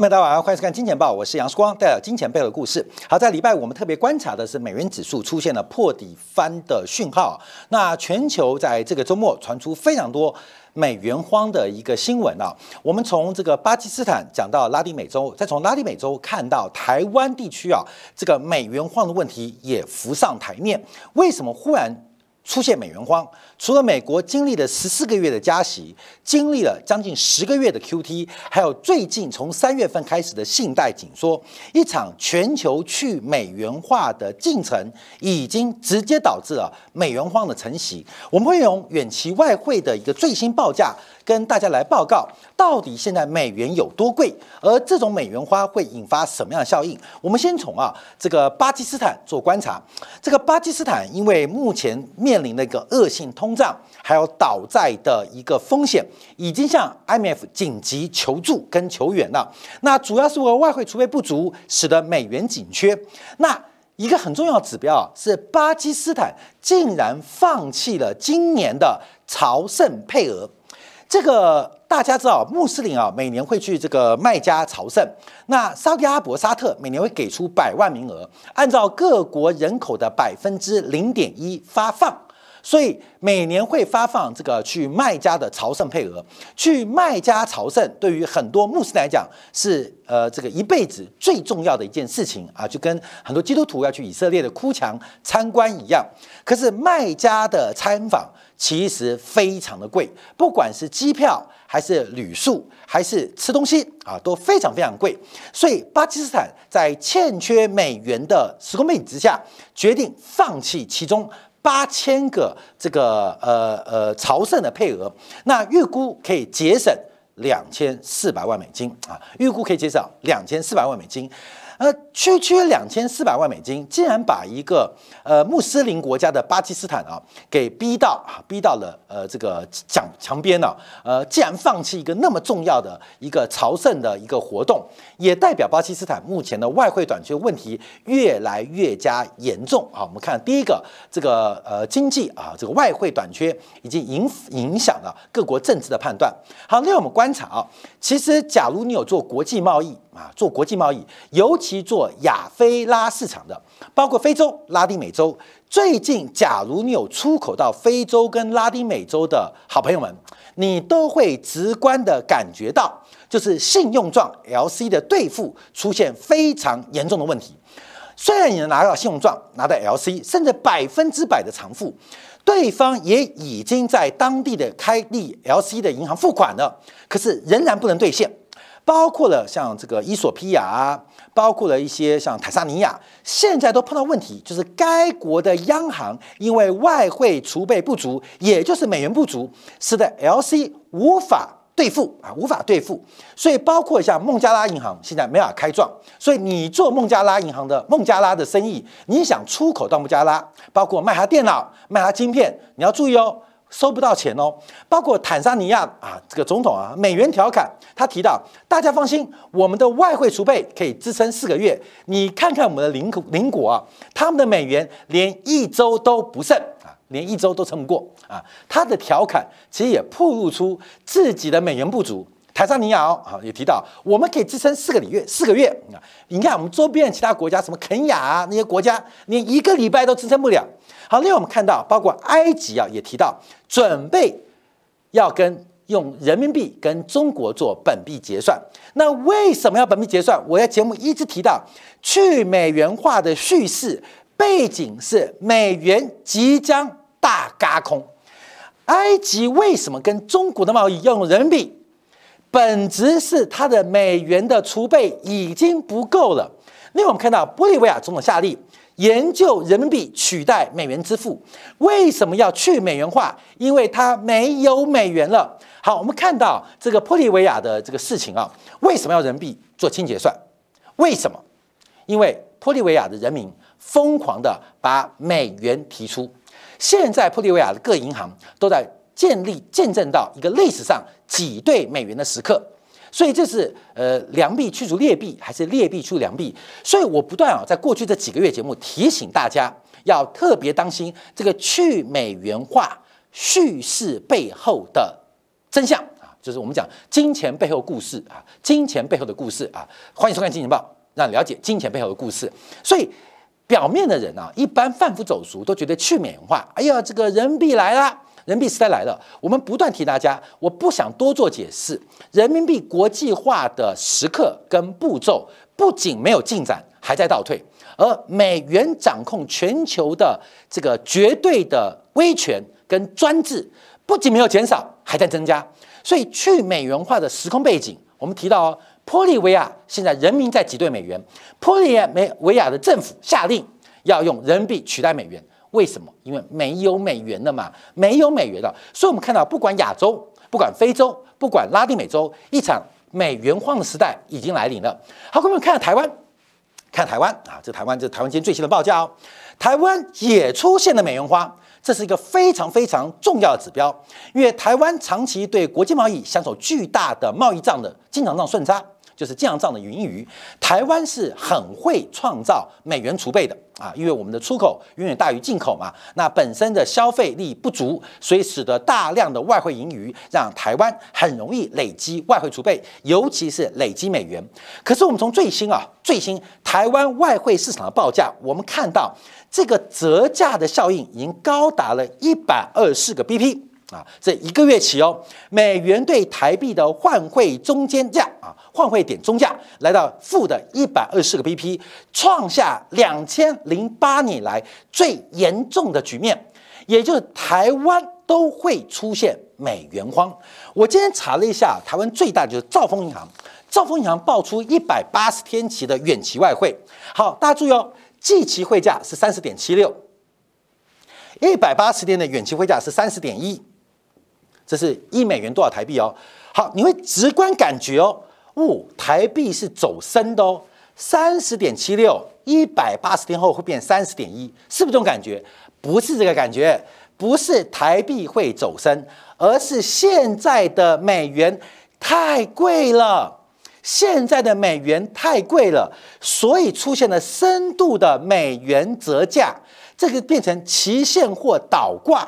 朋友大家好，欢迎收看《金钱报》，我是杨世光，带来金钱背后的故事。好，在礼拜五我们特别观察的是美元指数出现了破底翻的讯号。那全球在这个周末传出非常多美元荒的一个新闻啊。我们从这个巴基斯坦讲到拉丁美洲，再从拉丁美洲看到台湾地区啊，这个美元荒的问题也浮上台面。为什么忽然？出现美元荒，除了美国经历了十四个月的加息，经历了将近十个月的 QT，还有最近从三月份开始的信贷紧缩，一场全球去美元化的进程已经直接导致了美元荒的成型。我们会用远期外汇的一个最新报价。跟大家来报告，到底现在美元有多贵，而这种美元花会引发什么样的效应？我们先从啊这个巴基斯坦做观察。这个巴基斯坦因为目前面临的一个恶性通胀，还有倒债的一个风险，已经向 IMF 紧急求助跟求援了。那主要是为外汇储备不足，使得美元紧缺。那一个很重要的指标啊，是巴基斯坦竟然放弃了今年的朝圣配额。这个大家知道，穆斯林啊，每年会去这个麦加朝圣。那沙特阿拉伯、沙特每年会给出百万名额，按照各国人口的百分之零点一发放。所以每年会发放这个去麦加的朝圣配额。去麦加朝圣，对于很多穆斯林来讲，是呃这个一辈子最重要的一件事情啊，就跟很多基督徒要去以色列的哭墙参观一样。可是麦加的参访。其实非常的贵，不管是机票还是旅宿还是吃东西啊，都非常非常贵。所以巴基斯坦在欠缺美元的时空背景之下，决定放弃其中八千个这个呃呃朝圣的配额。那预估可以节省两千四百万美金啊，预估可以节省两千四百万美金。呃，区区两千四百万美金，竟然把一个呃穆斯林国家的巴基斯坦啊，给逼到啊，逼到了呃这个墙墙边了。呃，竟然放弃一个那么重要的一个朝圣的一个活动，也代表巴基斯坦目前的外汇短缺问题越来越加严重啊。我们看第一个，这个呃经济啊，这个外汇短缺已经影影响了各国政治的判断。好，另外我们观察啊，其实假如你有做国际贸易。啊，做国际贸易，尤其做亚非拉市场的，包括非洲、拉丁美洲。最近，假如你有出口到非洲跟拉丁美洲的好朋友们，你都会直观的感觉到，就是信用状 LC 的兑付出现非常严重的问题。虽然你能拿到信用状，拿到 LC，甚至百分之百的偿付，对方也已经在当地的开立 LC 的银行付款了，可是仍然不能兑现。包括了像这个伊索比亚，包括了一些像坦桑尼亚，现在都碰到问题，就是该国的央行因为外汇储备不足，也就是美元不足，使得 LC 无法兑付啊，无法兑付。所以包括像孟加拉银行现在没法开状，所以你做孟加拉银行的孟加拉的生意，你想出口到孟加拉，包括卖他电脑、卖他晶片，你要注意哦。收不到钱哦，包括坦桑尼亚啊，这个总统啊，美元调侃，他提到大家放心，我们的外汇储备可以支撑四个月。你看看我们的邻邻国啊，他们的美元连一周都不剩啊，连一周都撑不过啊。他的调侃其实也暴露出自己的美元不足。坦桑尼亚啊也提到，我们可以支撑四个礼月，四个月啊。你看我们周边其他国家，什么肯亚啊那些国家，连一个礼拜都支撑不了。好，另外我们看到，包括埃及啊，也提到准备要跟用人民币跟中国做本币结算。那为什么要本币结算？我在节目一直提到去美元化的叙事背景是美元即将大嘎空。埃及为什么跟中国的贸易要用人民币？本质是它的美元的储备已经不够了。另外我们看到玻利维亚总统下令。研究人民币取代美元支付，为什么要去美元化？因为它没有美元了。好，我们看到这个玻利维亚的这个事情啊，为什么要人民币做清结算？为什么？因为玻利维亚的人民疯狂的把美元提出，现在玻利维亚的各银行都在建立见证到一个历史上挤兑美元的时刻。所以这是呃良币驱逐劣币，还是劣币驱良币？所以我不断啊，在过去这几个月节目提醒大家，要特别当心这个去美元化叙事背后的真相啊，就是我们讲金钱背后故事啊，金钱背后的故事啊。欢迎收看《金钱报》，让你了解金钱背后的故事。所以表面的人啊，一般贩夫走卒都觉得去美元化，哎呀，这个人民币来了，人民币时代来了。我们不断提大家，我不想多做解释。人民币国际化的时刻跟步骤不仅没有进展，还在倒退。而美元掌控全球的这个绝对的威权跟专制，不仅没有减少，还在增加。所以去美元化的时空背景，我们提到哦，玻利维亚现在人民在挤兑美元，玻利维亚的政府下令要用人民币取代美元。为什么？因为没有美元了嘛，没有美元了。所以我们看到，不管亚洲，不管非洲，不管拉丁美洲，一场美元荒的时代已经来临了。好，各位看台湾。看台湾啊，这台湾这台湾今天最新的报价哦，台湾也出现了美元花，这是一个非常非常重要的指标，因为台湾长期对国际贸易享受巨大的贸易账的经常账顺差。就是降账的盈余，台湾是很会创造美元储备的啊，因为我们的出口远远大于进口嘛，那本身的消费力不足，所以使得大量的外汇盈余让台湾很容易累积外汇储备，尤其是累积美元。可是我们从最新啊最新台湾外汇市场的报价，我们看到这个折价的效应已经高达了一百二十个 BP。啊，这一个月起哦，美元对台币的换汇中间价啊，换汇点中价来到负的一百二十个 BP，创下两千零八年来最严重的局面，也就是台湾都会出现美元荒。我今天查了一下，台湾最大的就是兆丰银行，兆丰银行爆出一百八十天期的远期外汇。好，大家注意哦，季期汇价是三十点七六，一百八十天的远期汇价是三十点一。这是一美元多少台币哦？好，你会直观感觉哦，哦，台币是走升的哦，三十点七六，一百八十天后会变三十点一，是不是这种感觉？不是这个感觉，不是台币会走升，而是现在的美元太贵了，现在的美元太贵了，所以出现了深度的美元折价，这个变成期现货倒挂。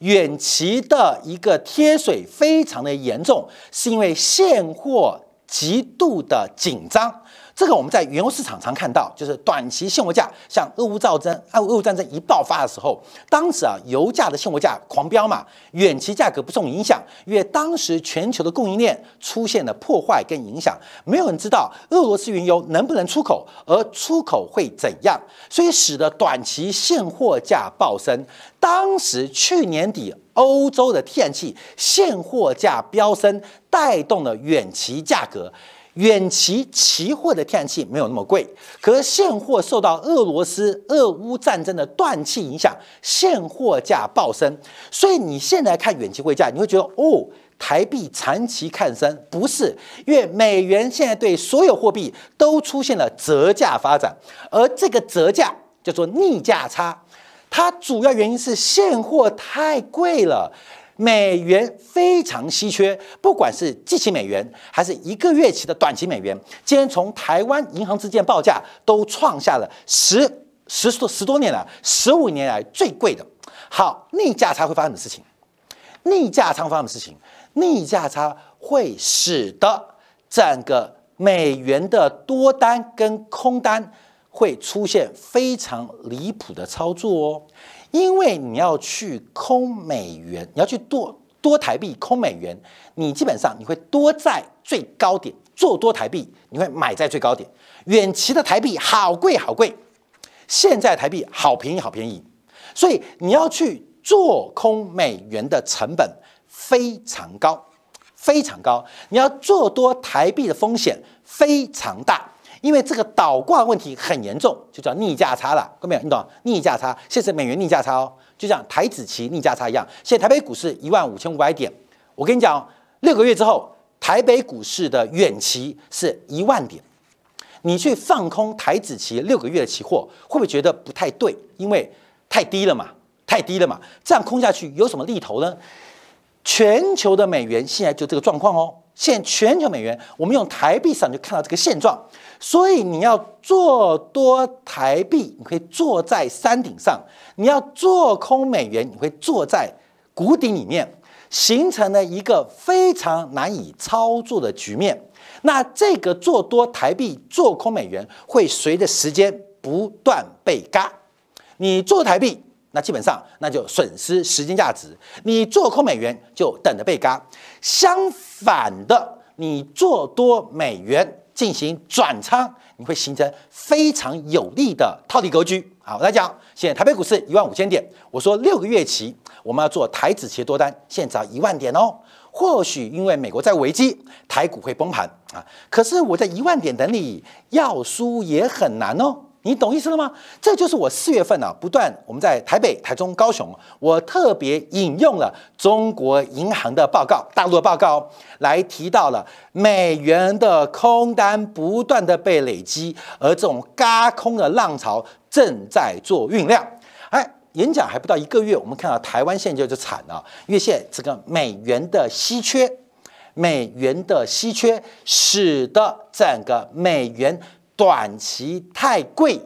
远期的一个贴水非常的严重，是因为现货极度的紧张。这个我们在原油市场常看到，就是短期现货价，像俄乌战争、俄乌战争一爆发的时候，当时啊油价的现货价狂飙嘛，远期价格不受影响，因为当时全球的供应链出现了破坏跟影响，没有人知道俄罗斯原油能不能出口，而出口会怎样，所以使得短期现货价暴升。当时去年底欧洲的天然气现货价飙升，带动了远期价格。远期期货的天然气没有那么贵，可是现货受到俄罗斯俄乌战争的断气影响，现货价暴升。所以你现在看远期汇价，你会觉得哦，台币长期看升，不是，因为美元现在对所有货币都出现了折价发展，而这个折价叫做逆价差，它主要原因是现货太贵了。美元非常稀缺，不管是即期美元还是一个月期的短期美元，今天从台湾银行之间报价都创下了十十多十多年来、十五年来最贵的。好，逆价差会发生的事情，逆价差发生的事情，逆价差会使得整个美元的多单跟空单会出现非常离谱的操作哦。因为你要去空美元，你要去多多台币空美元，你基本上你会多在最高点做多台币，你会买在最高点。远期的台币好贵好贵，现在台币好便宜好便宜，所以你要去做空美元的成本非常高，非常高。你要做多台币的风险非常大。因为这个倒挂问题很严重，就叫逆价差了，各位，你懂？逆价差，现在美元逆价差哦，就像台子期逆价差一样。现在台北股市一万五千五百点，我跟你讲，六个月之后，台北股市的远期是一万点，你去放空台子期六个月的期货，会不会觉得不太对？因为太低了嘛，太低了嘛，这样空下去有什么利头呢？全球的美元现在就这个状况哦。现全球美元，我们用台币上就看到这个现状，所以你要做多台币，你会坐在山顶上；你要做空美元，你会坐在谷底里面。形成了一个非常难以操作的局面。那这个做多台币、做空美元，会随着时间不断被嘎。你做台币，那基本上那就损失时间价值；你做空美元，就等着被嘎。相反的，你做多美元进行转仓，你会形成非常有利的套利格局。好，我来讲，现在台北股市一万五千点，我说六个月期我们要做台指期多单，现在只要一万点哦。或许因为美国在危机，台股会崩盘啊，可是我在一万点等你，要输也很难哦。你懂意思了吗？这就是我四月份呢，不断我们在台北、台中、高雄，我特别引用了中国银行的报告、大陆的报告，来提到了美元的空单不断的被累积，而这种嘎空的浪潮正在做酝酿。哎，演讲还不到一个月，我们看到台湾现在就惨了，因为现在这个美元的稀缺，美元的稀缺使得整个美元。短期太贵，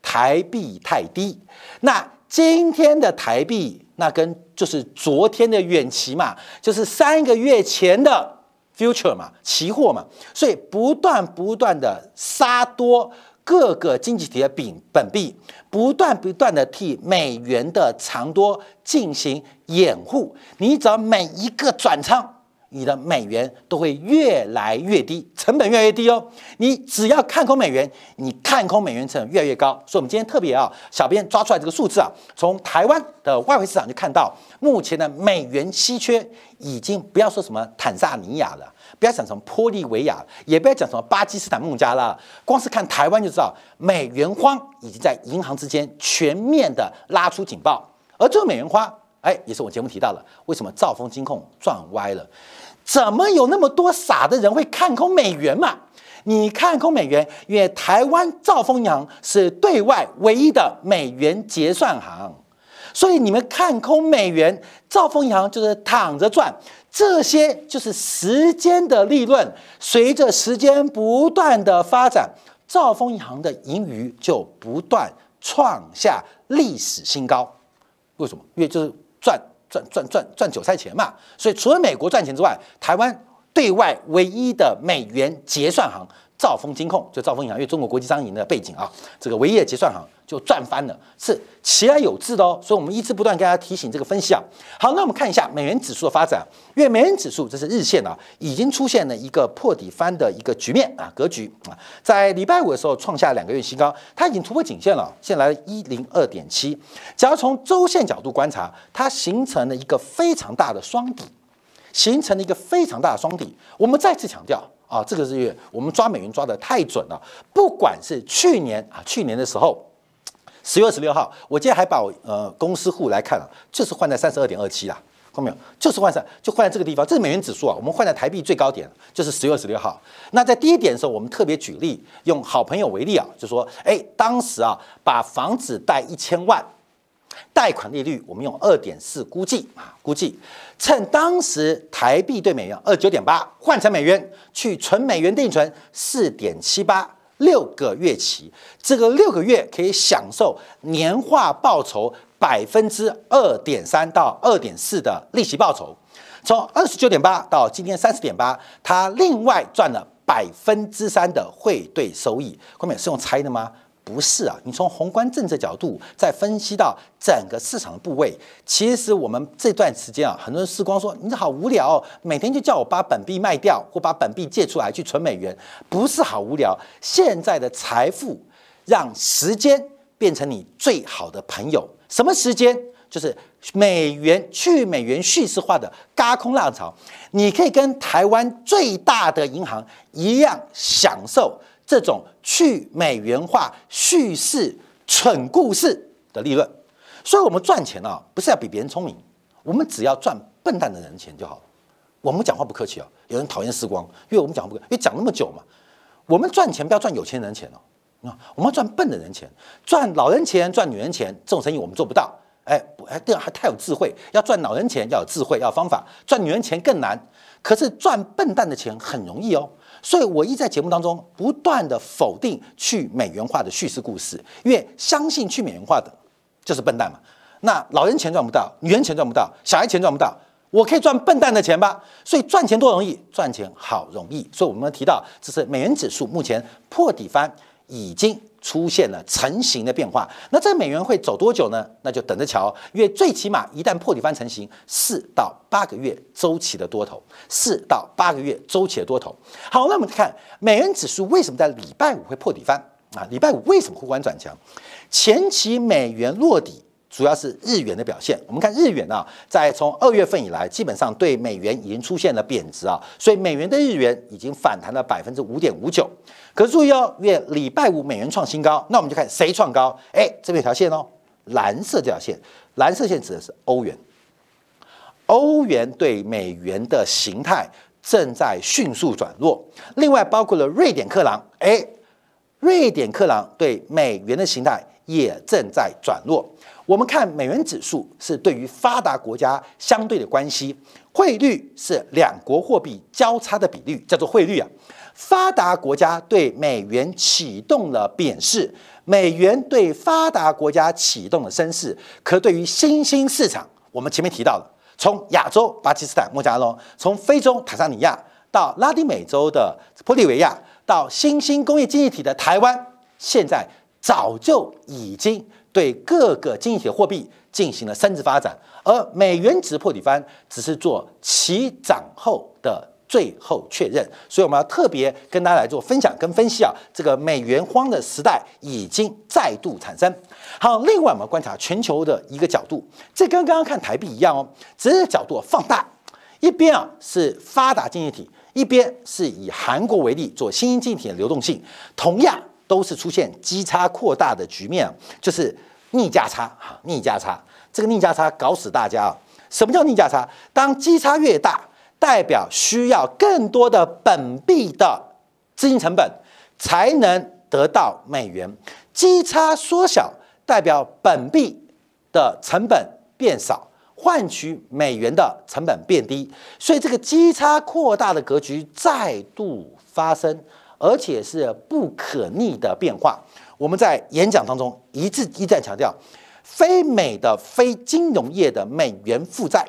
台币太低。那今天的台币，那跟就是昨天的远期嘛，就是三个月前的 future 嘛，期货嘛，所以不断不断的杀多各个经济体的本本币，不断不断的替美元的长多进行掩护。你只要每一个转仓。你的美元都会越来越低，成本越来越低哦。你只要看空美元，你看空美元成本越来越高。所以，我们今天特别啊，小编抓出来这个数字啊，从台湾的外汇市场就看到，目前的美元稀缺已经不要说什么坦萨尼亚了，不要讲什么玻利维亚，也不要讲什么巴基斯坦孟加拉，光是看台湾就知道，美元荒已经在银行之间全面的拉出警报。而这个美元花，哎，也是我节目提到了，为什么兆丰金控赚歪了？怎么有那么多傻的人会看空美元嘛？你看空美元，因为台湾兆丰银行是对外唯一的美元结算行，所以你们看空美元，兆丰银行就是躺着赚。这些就是时间的利润，随着时间不断的发展，兆丰银行的盈余就不断创下历史新高。为什么？因为就是赚。赚赚赚赚韭菜钱嘛，所以除了美国赚钱之外，台湾对外唯一的美元结算行兆丰金控，就兆丰银行，因为中国国际商银的背景啊，这个唯一的结算行就赚翻了，是其来有致的哦。所以我们一直不断跟大家提醒这个分析啊。好，那我们看一下美元指数的发展，因为美元指数这是日线啊，已经出现了一个破底翻的一个局面啊格局啊，在礼拜五的时候创下两个月新高，它已经突破颈线了，现在来一零二点七。只要从周线角度观察，它形成了一个非常大的双底，形成了一个非常大的双底。我们再次强调。啊，这个是因为我们抓美元抓的太准了。不管是去年啊，去年的时候，十月二十六号，我今天还把我呃公司户来看了，就是换在三十二点二七啦，看到没有？就是换在就换在这个地方，这是美元指数啊。我们换在台币最高点，就是十月二十六号。那在第一点的时候，我们特别举例，用好朋友为例啊，就说，哎，当时啊，把房子贷一千万。贷款利率我们用二点四估计啊，估计。趁当时台币对美元二九点八换成美元去存美元定存四点七八六个月期，这个六个月可以享受年化报酬百分之二点三到二点四的利息报酬，从二十九点八到今天三十点八，它另外赚了百分之三的汇兑收益，后面是用猜的吗？不是啊，你从宏观政策角度再分析到整个市场的部位，其实我们这段时间啊，很多人时光说你好无聊，每天就叫我把本币卖掉或把本币借出来去存美元，不是好无聊。现在的财富让时间变成你最好的朋友，什么时间？就是美元去美元叙事化的高空浪潮，你可以跟台湾最大的银行一样享受。这种去美元化叙事蠢故事的利润，所以我们赚钱啊，不是要比别人聪明，我们只要赚笨蛋的人钱就好。我们讲话不客气啊，有人讨厌时光，因为我们讲话不，因为讲那么久嘛。我们赚钱不要赚有钱人钱哦，啊，我们要赚笨的人钱，赚老人钱、赚女人钱这种生意我们做不到。哎，哎，这样还太有智慧，要赚老人钱要有智慧，要有方法，赚女人钱更难。可是赚笨蛋的钱很容易哦。所以，我一在节目当中不断的否定去美元化的叙事故事，因为相信去美元化的就是笨蛋嘛。那老人钱赚不到，女人钱赚不到，小孩钱赚不到，我可以赚笨蛋的钱吧？所以赚钱多容易，赚钱好容易。所以我们提到，这是美元指数目前破底翻，已经出现了成型的变化。那这美元会走多久呢？那就等着瞧。因为最起码一旦破底翻成型，四到八个月周期的多头，四到八个月周期的多头。好，那我们看美元指数为什么在礼拜五会破底翻啊？礼拜五为什么会关转强？前期美元落底。主要是日元的表现。我们看日元啊，在从二月份以来，基本上对美元已经出现了贬值啊，所以美元的日元已经反弹了百分之五点五九。可是注意哦，月礼拜五美元创新高，那我们就看谁创高？哎，这边有条线哦，蓝色这条线，蓝色线指的是欧元。欧元对美元的形态正在迅速转弱。另外包括了瑞典克朗，哎，瑞典克朗对美元的形态也正在转弱。我们看美元指数是对于发达国家相对的关系，汇率是两国货币交叉的比率，叫做汇率啊。发达国家对美元启动了贬势，美元对发达国家启动了升势。可对于新兴市场，我们前面提到了，从亚洲巴基斯坦、孟加拉，从非洲坦桑尼亚到拉丁美洲的玻利维亚，到新兴工业经济体的台湾，现在早就已经。对各个经济体的货币进行了升值发展，而美元值破底翻只是做起涨后的最后确认，所以我们要特别跟大家来做分享跟分析啊，这个美元荒的时代已经再度产生。好，另外我们观察全球的一个角度，这跟刚刚看台币一样哦，只是角度放大，一边啊是发达经济体，一边是以韩国为例做新兴经济体的流动性，同样。都是出现基差扩大的局面，就是逆价差哈，逆价差，这个逆价差搞死大家啊！什么叫逆价差？当基差越大，代表需要更多的本币的资金成本才能得到美元；基差缩小，代表本币的成本变少，换取美元的成本变低。所以这个基差扩大的格局再度发生。而且是不可逆的变化。我们在演讲当中一字一再强调，非美的非金融业的美元负债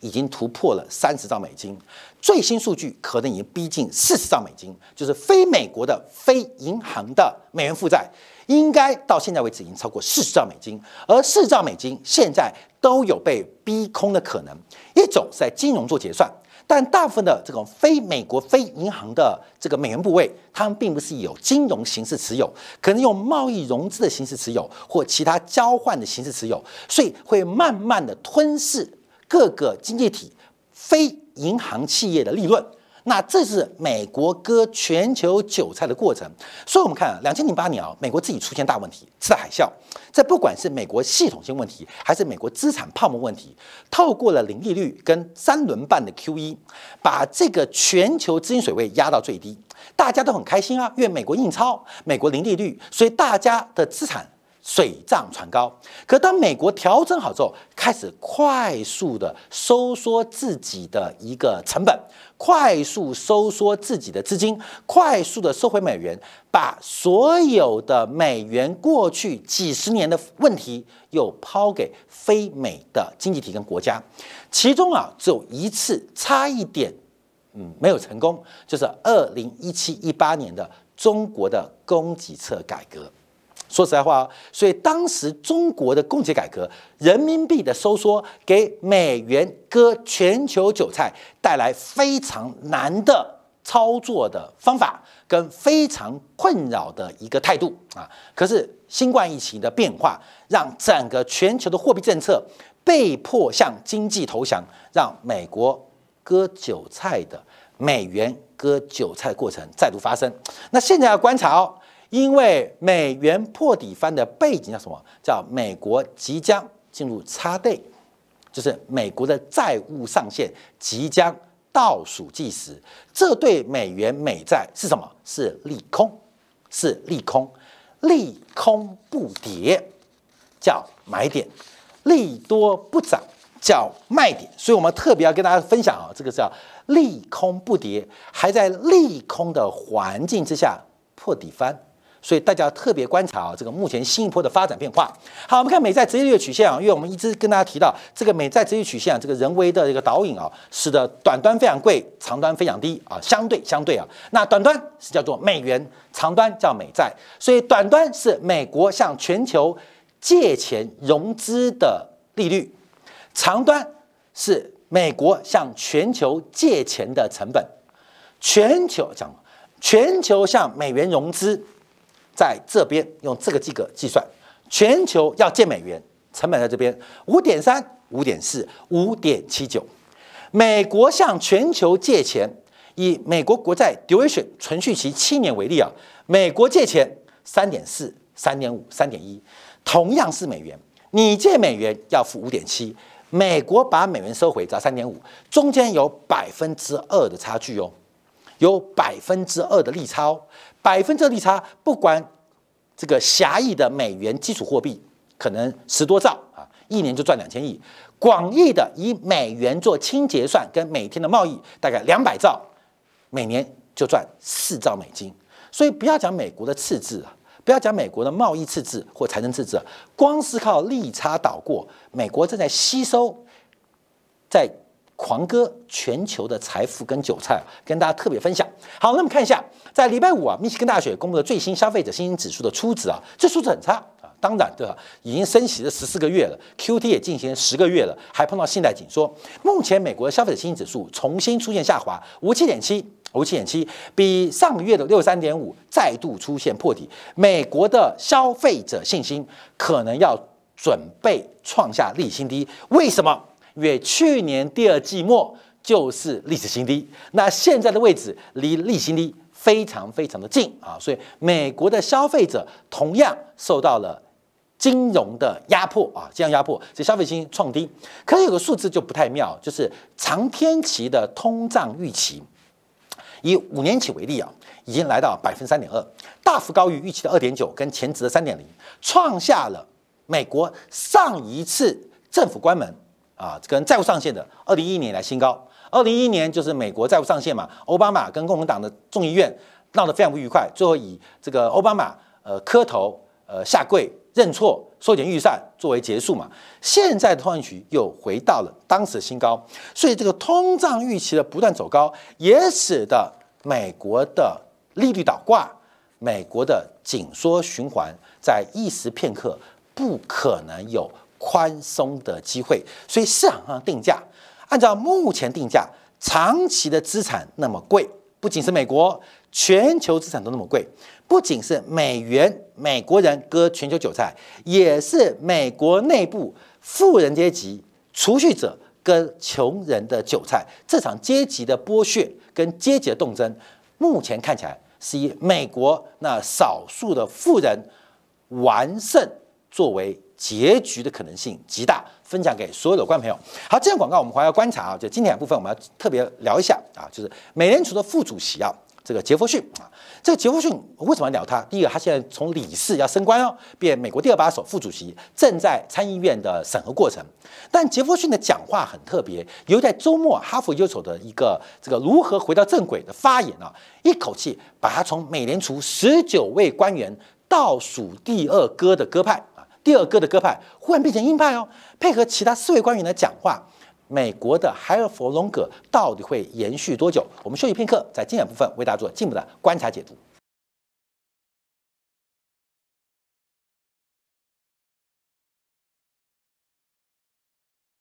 已经突破了三十兆美金，最新数据可能已经逼近四十兆美金，就是非美国的非银行的美元负债，应该到现在为止已经超过四十兆美金，而四兆美金现在都有被逼空的可能。一种是在金融做结算。但大部分的这种非美国非银行的这个美元部位，他们并不是有金融形式持有，可能用贸易融资的形式持有，或其他交换的形式持有，所以会慢慢的吞噬各个经济体非银行企业的利润。那这是美国割全球韭菜的过程，所以我们看啊，两千零八年啊，美国自己出现大问题，次贷海啸。这不管是美国系统性问题，还是美国资产泡沫问题，透过了零利率跟三轮半的 QE，把这个全球资金水位压到最低，大家都很开心啊，因为美国印钞，美国零利率，所以大家的资产。水涨船高，可当美国调整好之后，开始快速的收缩自己的一个成本，快速收缩自己的资金，快速的收回美元，把所有的美元过去几十年的问题又抛给非美的经济体跟国家，其中啊只有一次差一点，嗯没有成功，就是二零一七一八年的中国的供给侧改革。说实在话，所以当时中国的供给改革、人民币的收缩，给美元割全球韭菜带来非常难的操作的方法，跟非常困扰的一个态度啊。可是新冠疫情的变化，让整个全球的货币政策被迫向经济投降，让美国割韭菜的美元割韭菜的过程再度发生。那现在要观察哦。因为美元破底翻的背景叫什么？叫美国即将进入差对就是美国的债务上限即将倒数计时。这对美元美债是什么？是利空，是利空，利空不跌叫买点，利多不涨叫卖点。所以我们特别要跟大家分享啊，这个叫利空不跌，还在利空的环境之下破底翻。所以大家要特别观察啊，这个目前新一波的发展变化。好，我们看美债直利率曲线啊，因为我们一直跟大家提到这个美债直利率曲线啊，这个人为的一个导引啊，使得短端非常贵，长端非常低啊，相对相对啊，那短端是叫做美元，长端叫美债，所以短端是美国向全球借钱融资的利率，长端是美国向全球借钱的成本，全球讲全球向美元融资。在这边用这个计格计算，全球要借美元成本在这边五点三、五点四、五点七九。美国向全球借钱，以美国国债 duration 存续期七年为例啊，美国借钱三点四、三点五、三点一，同样是美元，你借美元要付五点七，美国把美元收回只要三点五，中间有百分之二的差距哦，有百分之二的利差哦。百分之利差，不管这个狭义的美元基础货币可能十多兆啊，一年就赚两千亿；广义的以美元做清结算跟每天的贸易大概两百兆，每年就赚四兆美金。所以不要讲美国的赤字啊，不要讲美国的贸易赤字或财政赤字，光是靠利差倒过，美国正在吸收在。狂割全球的财富跟韭菜，跟大家特别分享。好，那么看一下，在礼拜五啊，密西根大学公布的最新消费者信心指数的初值啊，这数字很差啊。当然，对吧？已经升息了十四个月了，Q T 也进行十个月了，还碰到信贷紧缩。目前美国的消费者信心指数重新出现下滑，五七点七，五七点七，比上个月的六十三点五再度出现破底。美国的消费者信心可能要准备创下历史新低，为什么？因为去年第二季末就是历史新低，那现在的位置离历史新低非常非常的近啊，所以美国的消费者同样受到了金融的压迫啊，这样压迫，这消费心创低。可是有个数字就不太妙，就是长天期的通胀预期，以五年期为例啊，已经来到百分之三点二，大幅高于预期的二点九跟前值的三点零，创下了美国上一次政府关门。啊，跟债务上限的二零一一年来新高。二零一一年就是美国债务上限嘛，奥巴马跟共和党的众议院闹得非常不愉快，最后以这个奥巴马呃磕头呃下跪认错缩减预算作为结束嘛。现在的通胀局又回到了当时的新高，所以这个通胀预期的不断走高，也使得美国的利率倒挂，美国的紧缩循环在一时片刻不可能有。宽松的机会，所以市场上定价，按照目前定价，长期的资产那么贵，不仅是美国，全球资产都那么贵，不仅是美元美国人割全球韭菜，也是美国内部富人阶级储蓄者跟穷人的韭菜。这场阶级的剥削跟阶级的斗争，目前看起来是以美国那少数的富人完胜作为。结局的可能性极大，分享给所有的观众朋友。好，这样广告我们还要观察啊，就今天部分我们要特别聊一下啊，就是美联储的副主席啊，这个杰弗逊啊，这个杰弗逊为什么要聊他？第一个，他现在从理事要升官哦，变美国第二把手副主席，正在参议院的审核过程。但杰弗逊的讲话很特别，由在周末哈佛优手的一个这个如何回到正轨的发言啊，一口气把他从美联储十九位官员倒数第二哥的鸽派。第二个的鸽派忽然变成鹰派哦，配合其他四位官员的讲话，美国的海尔佛隆格到底会延续多久？我们休息片刻，在精简部分为大家做进一步的观察解读。